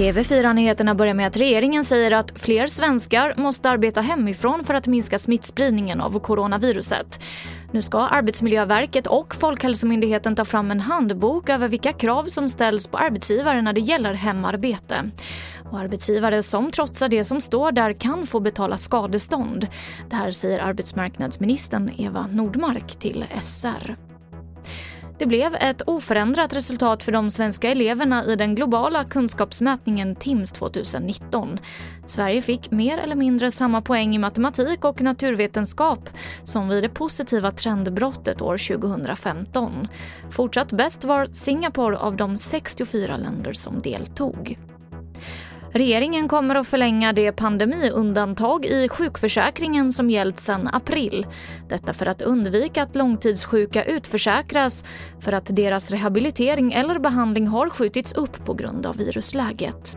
TV4-nyheterna börjar med att regeringen säger att fler svenskar måste arbeta hemifrån för att minska smittspridningen av coronaviruset. Nu ska Arbetsmiljöverket och Folkhälsomyndigheten ta fram en handbok över vilka krav som ställs på arbetsgivare när det gäller hemarbete. Och arbetsgivare som trotsar det som står där kan få betala skadestånd. Det här säger arbetsmarknadsministern Eva Nordmark till SR. Det blev ett oförändrat resultat för de svenska eleverna i den globala kunskapsmätningen TIMSS 2019. Sverige fick mer eller mindre samma poäng i matematik och naturvetenskap som vid det positiva trendbrottet år 2015. Fortsatt bäst var Singapore av de 64 länder som deltog. Regeringen kommer att förlänga det pandemiundantag i sjukförsäkringen som gällt sedan april. Detta för att undvika att långtidssjuka utförsäkras för att deras rehabilitering eller behandling har skjutits upp på grund av virusläget.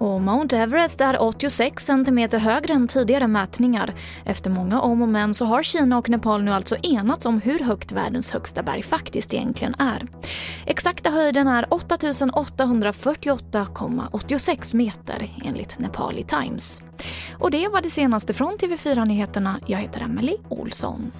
Och Mount Everest är 86 centimeter högre än tidigare mätningar. Efter många om och men så har Kina och Nepal nu alltså enats om hur högt världens högsta berg faktiskt egentligen är. Exakta höjden är 8848,86 meter enligt Nepali Times. Och det var det senaste från TV4 Nyheterna. Jag heter Emily Olsson.